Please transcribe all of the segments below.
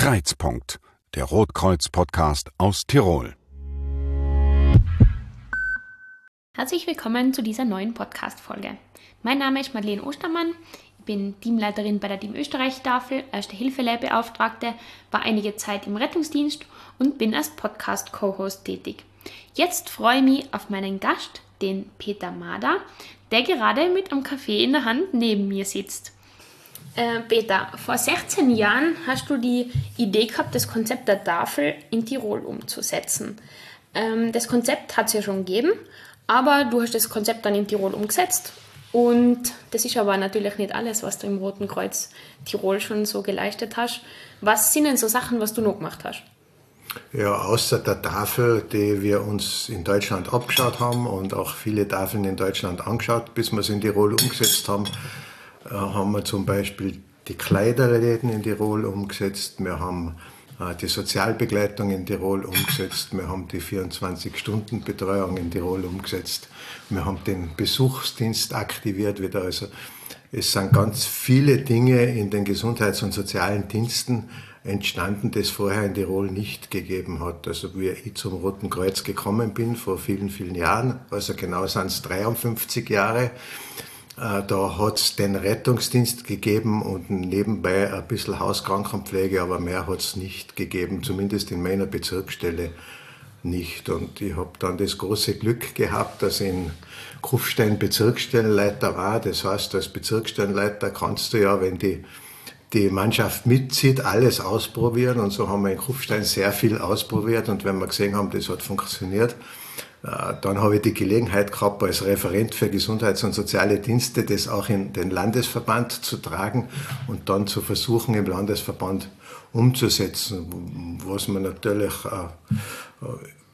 Kreizpunkt, der Rotkreuz-Podcast aus Tirol. Herzlich willkommen zu dieser neuen Podcast-Folge. Mein Name ist Madeleine Ostermann. Ich bin Teamleiterin bei der Team Österreich-Tafel, erste Hilfelehrbeauftragte, war einige Zeit im Rettungsdienst und bin als Podcast-Co-Host tätig. Jetzt freue ich mich auf meinen Gast, den Peter Mader, der gerade mit einem Kaffee in der Hand neben mir sitzt. Äh, Peter, vor 16 Jahren hast du die Idee gehabt, das Konzept der Tafel in Tirol umzusetzen. Ähm, das Konzept hat es ja schon gegeben, aber du hast das Konzept dann in Tirol umgesetzt. Und das ist aber natürlich nicht alles, was du im Roten Kreuz Tirol schon so geleistet hast. Was sind denn so Sachen, was du noch gemacht hast? Ja, außer der Tafel, die wir uns in Deutschland abgeschaut haben und auch viele Tafeln in Deutschland angeschaut, bis wir es in Tirol umgesetzt haben, haben wir zum Beispiel die Kleiderläden in Tirol umgesetzt. Wir haben äh, die Sozialbegleitung in Tirol umgesetzt. Wir haben die 24-Stunden-Betreuung in Tirol umgesetzt. Wir haben den Besuchsdienst aktiviert wieder. Also es sind ganz viele Dinge in den Gesundheits- und sozialen Diensten entstanden, das vorher in Tirol nicht gegeben hat. Also wie ich zum Roten Kreuz gekommen bin vor vielen, vielen Jahren, also genau sind es 53 Jahre, äh, da hat es den Rettungsdienst gegeben und nebenbei ein bisschen Hauskrankenpflege, aber mehr hat es nicht gegeben, zumindest in meiner Bezirksstelle nicht. Und ich habe dann das große Glück gehabt, dass in Kufstein Bezirksstellenleiter war. Das heißt, als Bezirksstellenleiter kannst du ja, wenn die, die Mannschaft mitzieht, alles ausprobieren. Und so haben wir in Kufstein sehr viel ausprobiert. Und wenn wir gesehen haben, das hat funktioniert, äh, dann habe ich die Gelegenheit gehabt, als Referent für Gesundheits- und soziale Dienste das auch in den Landesverband zu tragen und dann zu versuchen, im Landesverband umzusetzen, was mir natürlich äh,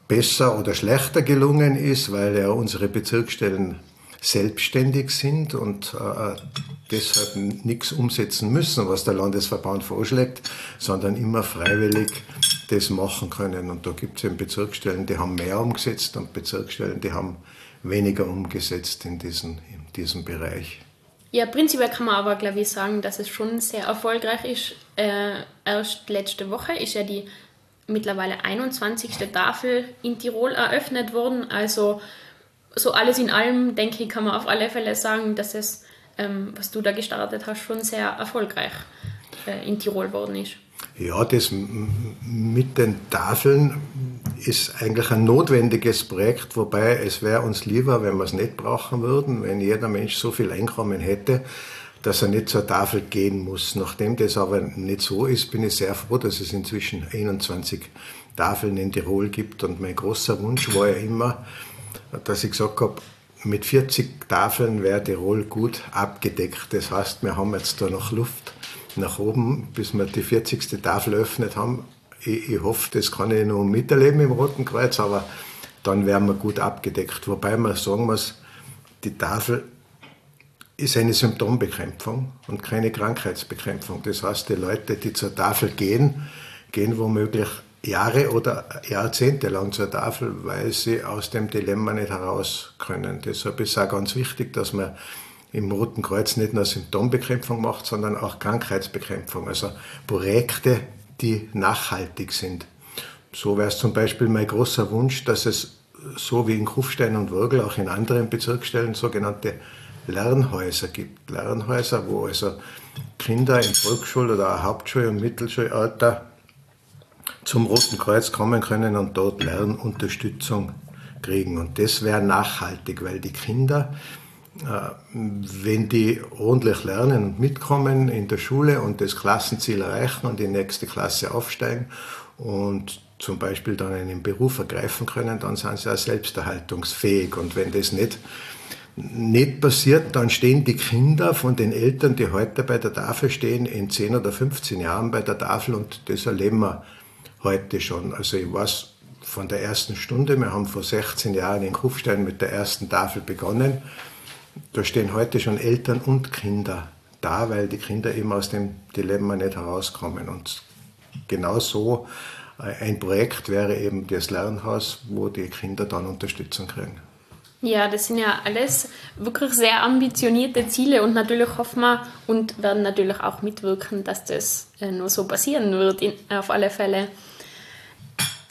besser oder schlechter gelungen ist, weil ja unsere Bezirksstellen selbstständig sind und äh, deshalb nichts umsetzen müssen, was der Landesverband vorschlägt, sondern immer freiwillig das machen können. Und da gibt es eben Bezirksstellen, die haben mehr umgesetzt und Bezirksstellen, die haben weniger umgesetzt in diesem, in diesem Bereich. Ja, prinzipiell kann man aber, glaube ich, sagen, dass es schon sehr erfolgreich ist. Äh, erst letzte Woche ist ja die mittlerweile 21. Tafel in Tirol eröffnet worden. Also so alles in allem, denke ich, kann man auf alle Fälle sagen, dass es, ähm, was du da gestartet hast, schon sehr erfolgreich äh, in Tirol worden ist. Ja, das mit den Tafeln ist eigentlich ein notwendiges Projekt, wobei es wäre uns lieber, wenn wir es nicht brauchen würden, wenn jeder Mensch so viel Einkommen hätte, dass er nicht zur Tafel gehen muss. Nachdem das aber nicht so ist, bin ich sehr froh, dass es inzwischen 21 Tafeln in Tirol gibt. Und mein großer Wunsch war ja immer, dass ich gesagt habe, mit 40 Tafeln wäre Tirol gut abgedeckt. Das heißt, wir haben jetzt da noch Luft nach oben, bis wir die 40. Tafel eröffnet haben. Ich, ich hoffe, das kann ich noch miterleben im Roten Kreuz, aber dann wären wir gut abgedeckt. Wobei man sagen muss, die Tafel ist eine Symptombekämpfung und keine Krankheitsbekämpfung. Das heißt, die Leute, die zur Tafel gehen, gehen womöglich Jahre oder Jahrzehnte lang zur Tafel, weil sie aus dem Dilemma nicht heraus können. Deshalb ist es auch ganz wichtig, dass man im Roten Kreuz nicht nur Symptombekämpfung macht, sondern auch Krankheitsbekämpfung. Also Projekte, die nachhaltig sind. So wäre es zum Beispiel mein großer Wunsch, dass es so wie in Kufstein und Würgel auch in anderen Bezirksstellen sogenannte Lernhäuser gibt. Lernhäuser, wo also Kinder im Volksschul- oder Hauptschul- und Mittelschulalter zum Roten Kreuz kommen können und dort Lernunterstützung kriegen. Und das wäre nachhaltig, weil die Kinder, äh, wenn die ordentlich lernen und mitkommen in der Schule und das Klassenziel erreichen und in die nächste Klasse aufsteigen und zum Beispiel dann einen Beruf ergreifen können, dann sind sie auch selbsterhaltungsfähig. Und wenn das nicht, nicht passiert, dann stehen die Kinder von den Eltern, die heute bei der Tafel stehen, in 10 oder 15 Jahren bei der Tafel und das erleben wir heute schon. Also ich weiß von der ersten Stunde, wir haben vor 16 Jahren in Kufstein mit der ersten Tafel begonnen. Da stehen heute schon Eltern und Kinder da, weil die Kinder eben aus dem Dilemma nicht herauskommen. Und genau so äh, ein Projekt wäre eben das Lernhaus, wo die Kinder dann Unterstützung kriegen. Ja, das sind ja alles wirklich sehr ambitionierte Ziele und natürlich hoffen wir und werden natürlich auch mitwirken, dass das äh, nur so passieren wird, in, auf alle Fälle.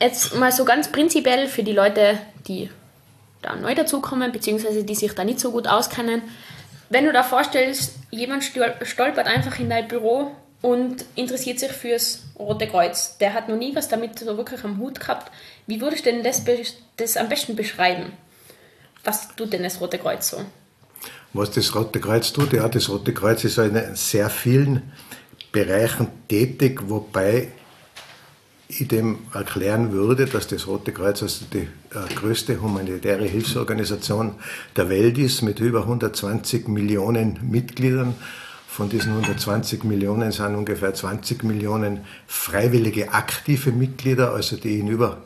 Jetzt mal so ganz prinzipiell für die Leute, die da neu dazukommen, beziehungsweise die sich da nicht so gut auskennen. Wenn du da vorstellst, jemand stolpert einfach in dein Büro und interessiert sich fürs Rote Kreuz. Der hat noch nie was damit so wirklich am Hut gehabt. Wie würdest du denn das, das am besten beschreiben? Was tut denn das Rote Kreuz so? Was das Rote Kreuz tut, ja, das Rote Kreuz ist in sehr vielen Bereichen tätig, wobei ich dem erklären würde, dass das Rote Kreuz also die äh, größte humanitäre Hilfsorganisation der Welt ist, mit über 120 Millionen Mitgliedern. Von diesen 120 Millionen sind ungefähr 20 Millionen freiwillige aktive Mitglieder, also die in über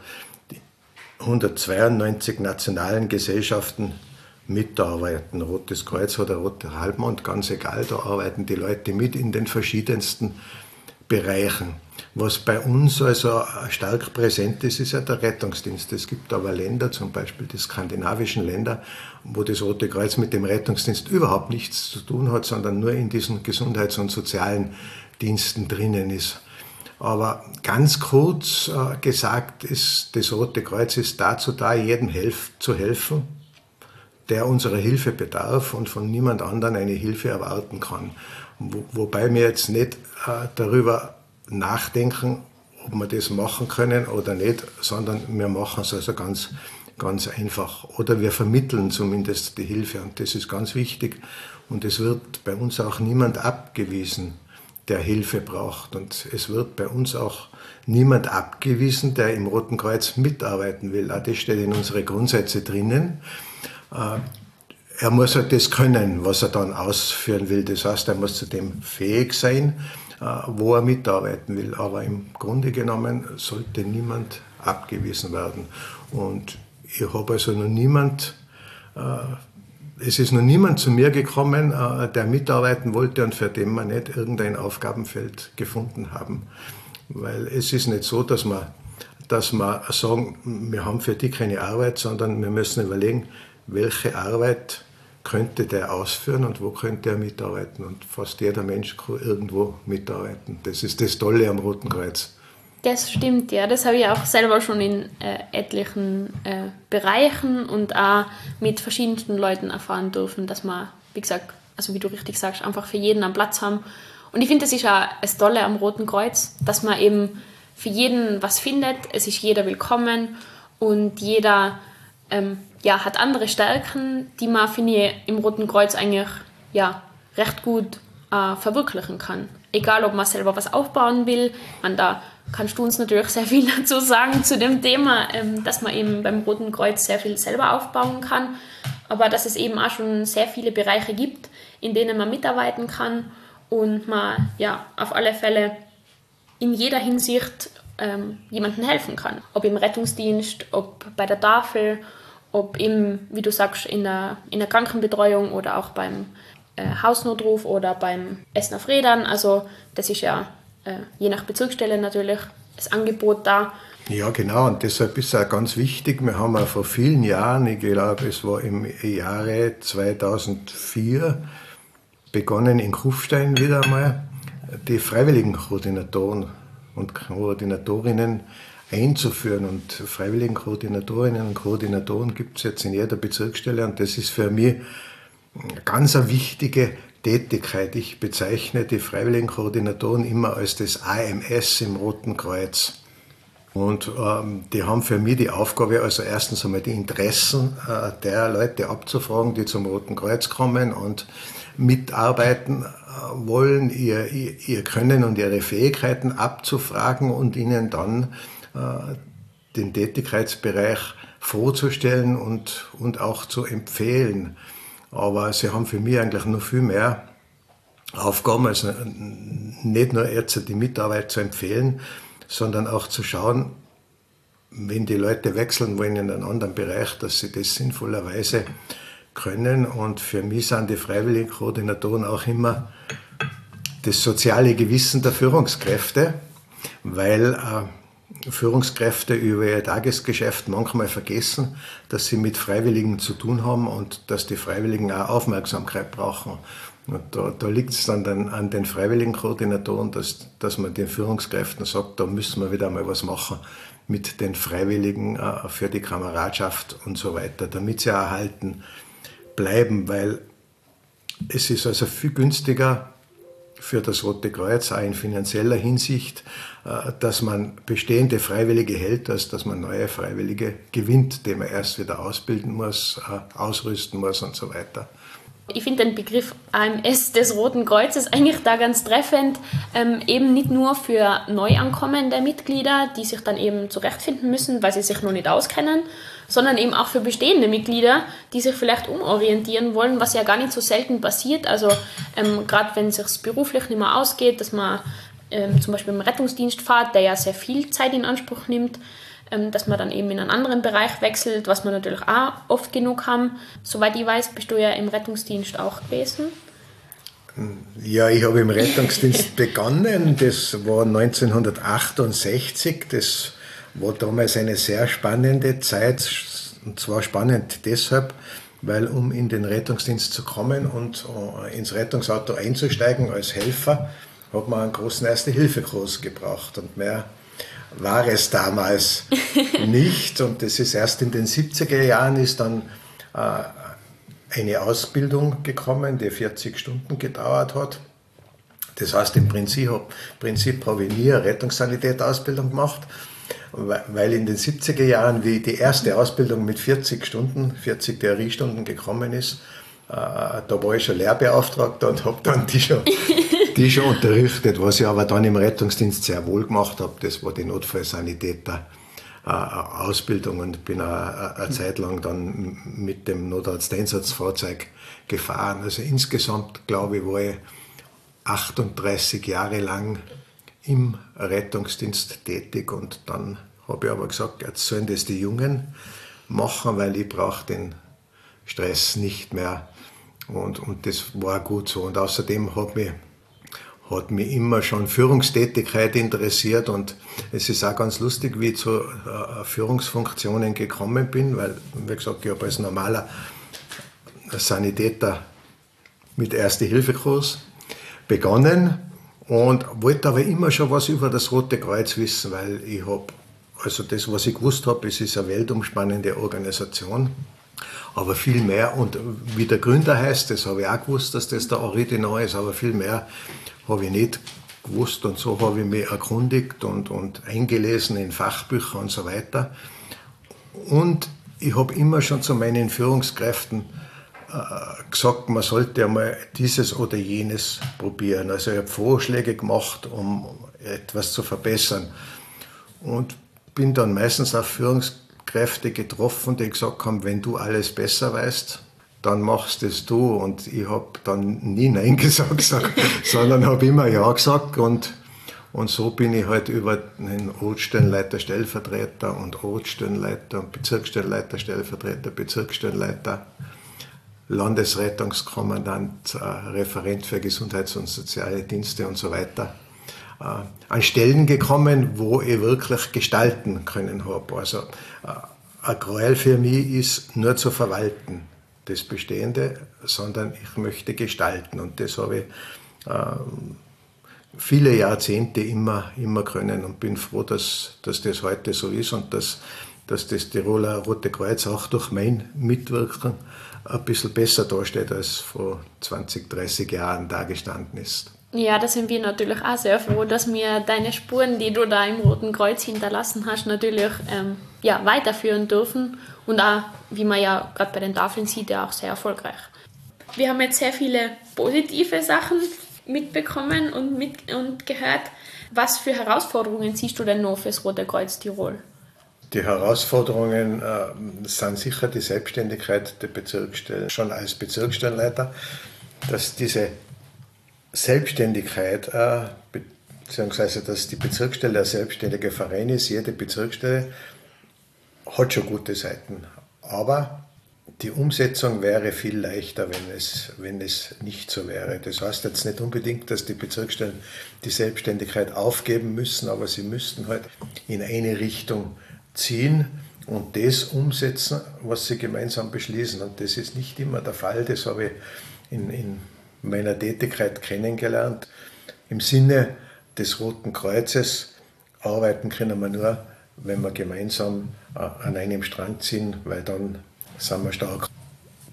192 nationalen Gesellschaften mitarbeiten. Rotes Kreuz oder Roter Halbmond, ganz egal, da arbeiten die Leute mit in den verschiedensten Bereichen. Was bei uns also stark präsent ist, ist ja der Rettungsdienst. Es gibt aber Länder, zum Beispiel die skandinavischen Länder, wo das Rote Kreuz mit dem Rettungsdienst überhaupt nichts zu tun hat, sondern nur in diesen Gesundheits- und sozialen Diensten drinnen ist. Aber ganz kurz äh, gesagt ist, das Rote Kreuz ist dazu da, jedem helf zu helfen, der unserer Hilfe bedarf und von niemand anderem eine Hilfe erwarten kann. Wo, wobei wir jetzt nicht äh, darüber nachdenken, ob wir das machen können oder nicht, sondern wir machen es also ganz, ganz einfach. Oder wir vermitteln zumindest die Hilfe und das ist ganz wichtig. Und es wird bei uns auch niemand abgewiesen, der Hilfe braucht. Und es wird bei uns auch niemand abgewiesen, der im Roten Kreuz mitarbeiten will. Auch das steht in unsere Grundsätze drinnen. Äh, er muss halt das können, was er dann ausführen will. Das heißt, er muss zu dem fähig sein. Äh, wo er mitarbeiten will. Aber im Grunde genommen sollte niemand abgewiesen werden. Und ich habe also noch niemand, äh, es ist noch niemand zu mir gekommen, äh, der mitarbeiten wollte und für den wir nicht irgendein Aufgabenfeld gefunden haben. Weil es ist nicht so, dass wir, dass wir sagen, wir haben für die keine Arbeit, sondern wir müssen überlegen, welche Arbeit könnte der ausführen und wo könnte er mitarbeiten. Und fast jeder Mensch kann irgendwo mitarbeiten. Das ist das Tolle am Roten Kreuz. Das stimmt, ja. Das habe ich auch selber schon in äh, etlichen äh, Bereichen und auch mit verschiedensten Leuten erfahren dürfen, dass man, wie gesagt, also wie du richtig sagst, einfach für jeden einen Platz haben. Und ich finde, das ist auch das Tolle am Roten Kreuz, dass man eben für jeden was findet. Es ist jeder willkommen und jeder ähm, ja, hat andere Stärken, die man, finde ich, im Roten Kreuz eigentlich ja, recht gut äh, verwirklichen kann. Egal, ob man selber was aufbauen will, man, da kannst du uns natürlich sehr viel dazu sagen zu dem Thema, ähm, dass man eben beim Roten Kreuz sehr viel selber aufbauen kann, aber dass es eben auch schon sehr viele Bereiche gibt, in denen man mitarbeiten kann und man ja auf alle Fälle in jeder Hinsicht ähm, jemandem helfen kann. Ob im Rettungsdienst, ob bei der Tafel ob eben, wie du sagst, in der, in der Krankenbetreuung oder auch beim äh, Hausnotruf oder beim Essen auf Rädern. Also das ist ja äh, je nach Bezirksstelle natürlich das Angebot da. Ja, genau, und deshalb ist es auch ganz wichtig. Wir haben ja vor vielen Jahren, ich glaube, es war im Jahre 2004, begonnen in Kufstein wieder einmal die freiwilligen Koordinatoren und Koordinatorinnen einzuführen. Und freiwilligen Koordinatorinnen und Koordinatoren gibt es jetzt in jeder Bezirksstelle und das ist für mich ganz eine wichtige Tätigkeit. Ich bezeichne die freiwilligen Koordinatoren immer als das AMS im Roten Kreuz. Und ähm, die haben für mich die Aufgabe, also erstens einmal die Interessen äh, der Leute abzufragen, die zum Roten Kreuz kommen und mitarbeiten äh, wollen, ihr, ihr, ihr Können und ihre Fähigkeiten abzufragen und ihnen dann äh, den Tätigkeitsbereich vorzustellen und, und auch zu empfehlen. Aber sie haben für mich eigentlich noch viel mehr Aufgaben, also nicht nur Ärzte die Mitarbeit zu empfehlen, sondern auch zu schauen, wenn die Leute wechseln wollen in einen anderen Bereich, dass sie das sinnvollerweise können. Und für mich sind die freiwilligen Koordinatoren auch immer das soziale Gewissen der Führungskräfte, weil äh, Führungskräfte über ihr Tagesgeschäft manchmal vergessen, dass sie mit Freiwilligen zu tun haben und dass die Freiwilligen auch Aufmerksamkeit brauchen. Und da, da liegt es dann, dann an den Freiwilligenkoordinatoren, dass, dass man den Führungskräften sagt, da müssen wir wieder mal was machen mit den Freiwilligen äh, für die Kameradschaft und so weiter, damit sie erhalten bleiben, weil es ist also viel günstiger für das Rote Kreuz, auch in finanzieller Hinsicht, äh, dass man bestehende Freiwillige hält, als dass man neue Freiwillige gewinnt, die man erst wieder ausbilden muss, äh, ausrüsten muss und so weiter. Ich finde den Begriff AMS des Roten Kreuzes eigentlich da ganz treffend, ähm, eben nicht nur für neu ankommende Mitglieder, die sich dann eben zurechtfinden müssen, weil sie sich noch nicht auskennen, sondern eben auch für bestehende Mitglieder, die sich vielleicht umorientieren wollen, was ja gar nicht so selten passiert. Also ähm, gerade wenn es sich beruflich nicht mehr ausgeht, dass man ähm, zum Beispiel im Rettungsdienst fährt, der ja sehr viel Zeit in Anspruch nimmt, dass man dann eben in einen anderen Bereich wechselt, was wir natürlich auch oft genug haben. Soweit ich weiß, bist du ja im Rettungsdienst auch gewesen. Ja, ich habe im Rettungsdienst begonnen. Das war 1968. Das war damals eine sehr spannende Zeit. Und zwar spannend deshalb, weil um in den Rettungsdienst zu kommen und äh, ins Rettungsauto einzusteigen als Helfer, hat man einen großen Erste-Hilfe-Kurs gebraucht. Und mehr war es damals nicht. Und das ist erst in den 70er Jahren ist dann äh, eine Ausbildung gekommen, die 40 Stunden gedauert hat. Das heißt, im Prinzip, Prinzip habe ich nie eine Rettungssanitäterausbildung gemacht, weil in den 70er Jahren, wie die erste Ausbildung mit 40 Stunden, 40 Theoriestunden gekommen ist, äh, da war ich schon Lehrbeauftragter und habe dann die schon die schon unterrichtet. Was ich aber dann im Rettungsdienst sehr wohl gemacht habe, das war die Notfallsanitäter. Äh, Ausbildung und bin eine, eine Zeit lang dann mit dem Notarzteinsatzfahrzeug gefahren. Also insgesamt, glaube ich, war ich 38 Jahre lang im Rettungsdienst tätig und dann habe ich aber gesagt, jetzt sollen das die Jungen machen, weil ich brauche den Stress nicht mehr. Und, und das war gut so. Und außerdem hat mich hat mich immer schon Führungstätigkeit interessiert und es ist auch ganz lustig, wie ich zu äh, Führungsfunktionen gekommen bin, weil, wie gesagt, ich habe als normaler Sanitäter mit Erste-Hilfe-Kurs begonnen und wollte aber immer schon was über das Rote Kreuz wissen, weil ich habe, also das, was ich gewusst habe, es ist eine weltumspannende Organisation, aber viel mehr und wie der Gründer heißt, das habe ich auch gewusst, dass das der Original ist, aber viel mehr habe ich nicht gewusst und so habe ich mich erkundigt und, und eingelesen in Fachbücher und so weiter. Und ich habe immer schon zu meinen Führungskräften äh, gesagt, man sollte einmal dieses oder jenes probieren. Also ich habe Vorschläge gemacht, um etwas zu verbessern. Und bin dann meistens auf Führungskräfte getroffen, die gesagt haben, wenn du alles besser weißt, dann machst es du. Und ich habe dann nie Nein gesagt, sondern habe immer Ja gesagt. Und, und so bin ich halt über den Ortsstellenleiter, Stellvertreter und Ortsstellenleiter und Bezirksstellenleiter, Stellvertreter, Bezirksstellenleiter, Landesrettungskommandant, äh, Referent für Gesundheits- und Soziale Dienste und so weiter an Stellen gekommen, wo ich wirklich gestalten können habe. Also äh, ein Gräuel für mich ist nur zu verwalten das Bestehende, sondern ich möchte gestalten. Und das habe ich äh, viele Jahrzehnte immer, immer können und bin froh, dass, dass das heute so ist und dass, dass das Tiroler Rote Kreuz auch durch mein Mitwirken ein bisschen besser dasteht, als vor 20, 30 Jahren dagestanden ist. Ja, da sind wir natürlich auch sehr froh, dass wir deine Spuren, die du da im Roten Kreuz hinterlassen hast, natürlich ähm, ja, weiterführen dürfen und auch, wie man ja gerade bei den Tafeln sieht, ja auch sehr erfolgreich. Wir haben jetzt sehr viele positive Sachen mitbekommen und, mit, und gehört. Was für Herausforderungen siehst du denn noch fürs Rote Kreuz Tirol? Die Herausforderungen äh, sind sicher die Selbstständigkeit der Bezirksstellen. Schon als Bezirksstellenleiter, dass diese Selbstständigkeit, äh, beziehungsweise dass die Bezirksstelle ein selbstständiger Verein ist, jede Bezirksstelle hat schon gute Seiten. Aber die Umsetzung wäre viel leichter, wenn es, wenn es nicht so wäre. Das heißt jetzt nicht unbedingt, dass die Bezirksstellen die Selbstständigkeit aufgeben müssen, aber sie müssten halt in eine Richtung ziehen und das umsetzen, was sie gemeinsam beschließen. Und das ist nicht immer der Fall. Das habe ich in, in meiner Tätigkeit kennengelernt. Im Sinne des Roten Kreuzes arbeiten können wir nur, wenn wir gemeinsam äh, an einem Strang ziehen, weil dann sind wir stark.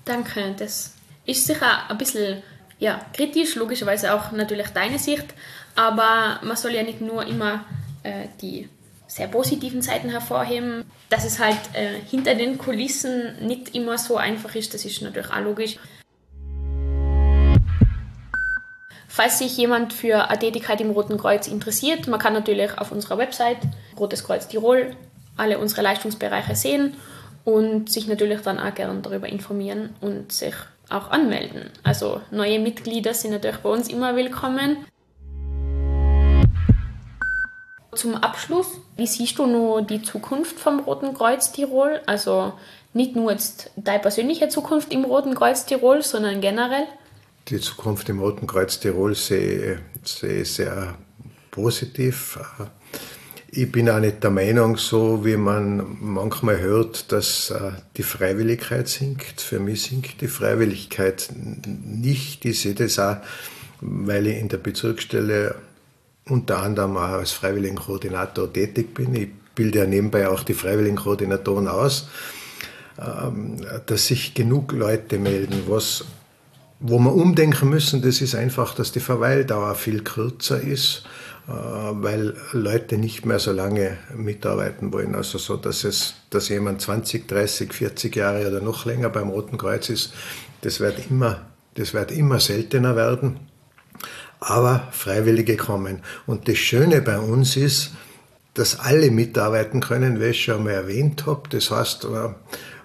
Danke, das ist sicher ein bisschen ja, kritisch, logischerweise auch natürlich deine Sicht, aber man soll ja nicht nur immer äh, die sehr positiven Seiten hervorheben. Dass es halt äh, hinter den Kulissen nicht immer so einfach ist, das ist natürlich auch logisch. Falls sich jemand für eine Tätigkeit im Roten Kreuz interessiert, man kann natürlich auf unserer Website Rotes Kreuz Tirol alle unsere Leistungsbereiche sehen und sich natürlich dann auch gerne darüber informieren und sich auch anmelden. Also neue Mitglieder sind natürlich bei uns immer willkommen. Zum Abschluss, wie siehst du nur die Zukunft vom Roten Kreuz Tirol? Also nicht nur jetzt deine persönliche Zukunft im Roten Kreuz Tirol, sondern generell? Die Zukunft im Roten Kreuz Tirol sehe ich sehr positiv. Ich bin auch nicht der Meinung, so wie man manchmal hört, dass äh, die Freiwilligkeit sinkt. Für mich sinkt die Freiwilligkeit nicht. Ich sehe das auch, weil ich in der Bezirksstelle unter anderem auch als Freiwilligenkoordinator tätig bin. Ich bilde ja nebenbei auch die Freiwilligenkoordinatoren aus, ähm, dass sich genug Leute melden. Was, wo wir umdenken müssen, das ist einfach, dass die Verweildauer viel kürzer ist, äh, weil Leute nicht mehr so lange mitarbeiten wollen. Also so, dass, es, dass jemand 20, 30, 40 Jahre oder noch länger beim Roten Kreuz ist, das wird immer, das wird immer seltener werden aber Freiwillige kommen. Und das Schöne bei uns ist, dass alle mitarbeiten können, wie ich schon mal erwähnt habe. Das heißt, äh,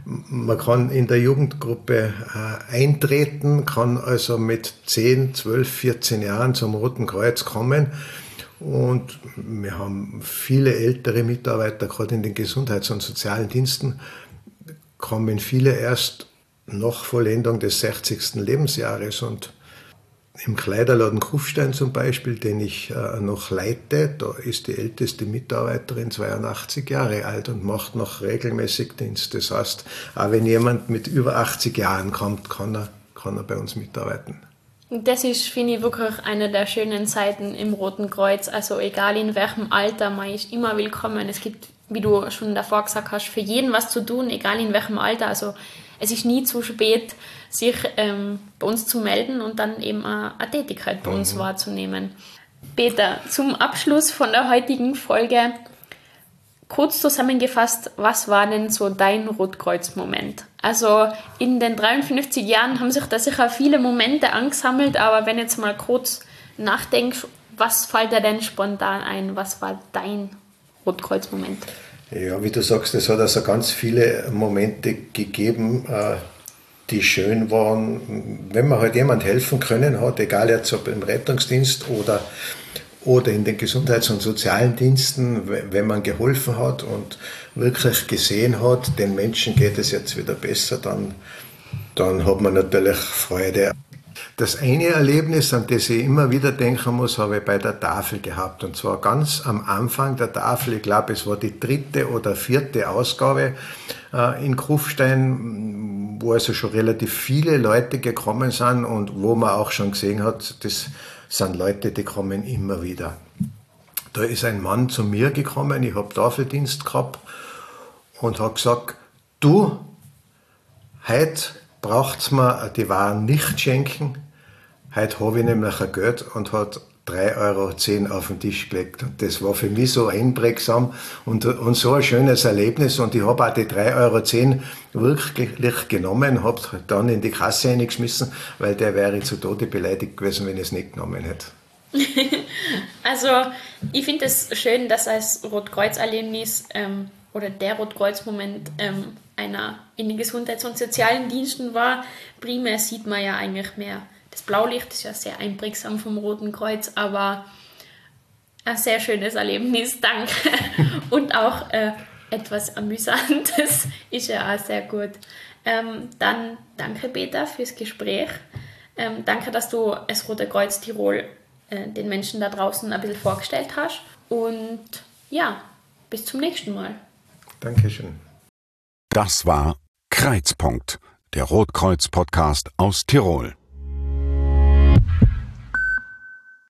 man kann in der Jugendgruppe äh, eintreten, kann also mit 10, 12, 14 Jahren zum Roten Kreuz kommen. Und wir haben viele ältere Mitarbeiter, gerade in den Gesundheits- und sozialen Diensten, kommen viele erst nach Vollendung des 60. Lebensjahres. Und im Kleiderladen Kufstein zum Beispiel, den ich äh, noch leite, da ist die älteste Mitarbeiterin 82 Jahre alt und macht noch regelmäßig Dienst. Das heißt, auch wenn jemand mit über 80 Jahren kommt, kann er, kann er bei uns mitarbeiten. Das ist, finde ich, wirklich eine der schönen Seiten im Roten Kreuz. Also egal in welchem Alter, man ist immer willkommen. Es gibt, wie du schon davor gesagt hast, für jeden was zu tun, egal in welchem Alter. Also es ist nie zu spät, sich ähm, bei uns zu melden und dann eben eine, eine Tätigkeit bei uns mhm. wahrzunehmen. Peter, zum Abschluss von der heutigen Folge kurz zusammengefasst, was war denn so dein Rotkreuz-Moment? Also in den 53 Jahren haben sich da sicher viele Momente angesammelt, aber wenn jetzt mal kurz nachdenkst, was fällt dir denn spontan ein? Was war dein Rotkreuz-Moment? Ja, wie du sagst, es hat also ganz viele Momente gegeben, äh, die schön waren. Wenn man halt jemand helfen können hat, egal jetzt ob im Rettungsdienst oder, oder in den Gesundheits- und sozialen Diensten, wenn man geholfen hat und wirklich gesehen hat, den Menschen geht es jetzt wieder besser, dann, dann hat man natürlich Freude. Das eine Erlebnis, an das ich immer wieder denken muss, habe ich bei der Tafel gehabt. Und zwar ganz am Anfang der Tafel, ich glaube, es war die dritte oder vierte Ausgabe äh, in Kufstein, wo also schon relativ viele Leute gekommen sind und wo man auch schon gesehen hat, das sind Leute, die kommen immer wieder. Da ist ein Mann zu mir gekommen, ich habe Tafeldienst gehabt und hat gesagt, du, heute braucht es mir die Waren nicht schenken. Heute habe ich nämlich ein Geld und hat 3,10 Euro auf den Tisch gelegt. Und das war für mich so einprägsam und, und so ein schönes Erlebnis. Und ich habe auch die 3,10 Euro wirklich genommen, habe dann in die Kasse eingeschmissen, weil der wäre zu Tode beleidigt gewesen, wenn ich es nicht genommen hätte. also, ich finde es schön, dass als Rotkreuz-Erlebnis ähm, oder der Rotkreuz-Moment ähm, einer in den Gesundheits- und sozialen Diensten war. Primär sieht man ja eigentlich mehr. Das Blaulicht ist ja sehr einprägsam vom Roten Kreuz, aber ein sehr schönes Erlebnis, danke. Und auch äh, etwas Amüsantes ist ja auch sehr gut. Ähm, dann danke Peter fürs Gespräch. Ähm, danke, dass du das Rote Kreuz Tirol äh, den Menschen da draußen ein bisschen vorgestellt hast. Und ja, bis zum nächsten Mal. Dankeschön. Das war Kreuzpunkt, der Rotkreuz-Podcast aus Tirol.